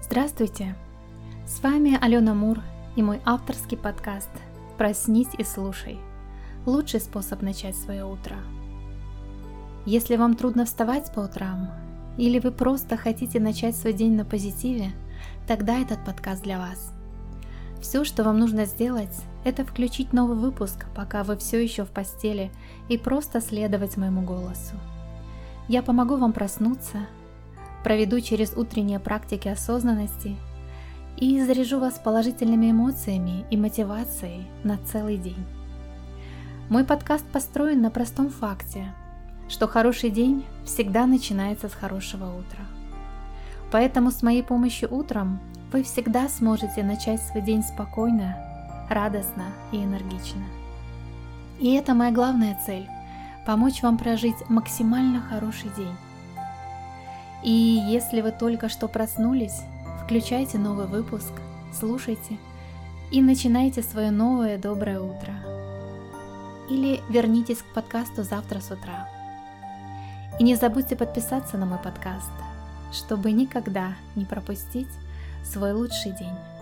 Здравствуйте! С вами Алена Мур и мой авторский подкаст «Проснись и слушай» – лучший способ начать свое утро. Если вам трудно вставать по утрам, или вы просто хотите начать свой день на позитиве, тогда этот подкаст для вас. Все, что вам нужно сделать, это включить новый выпуск, пока вы все еще в постели, и просто следовать моему голосу. Я помогу вам проснуться – проведу через утренние практики осознанности и заряжу вас положительными эмоциями и мотивацией на целый день. Мой подкаст построен на простом факте, что хороший день всегда начинается с хорошего утра. Поэтому с моей помощью утром вы всегда сможете начать свой день спокойно, радостно и энергично. И это моя главная цель – помочь вам прожить максимально хороший день и если вы только что проснулись, включайте новый выпуск, слушайте и начинайте свое новое доброе утро. Или вернитесь к подкасту завтра с утра. И не забудьте подписаться на мой подкаст, чтобы никогда не пропустить свой лучший день.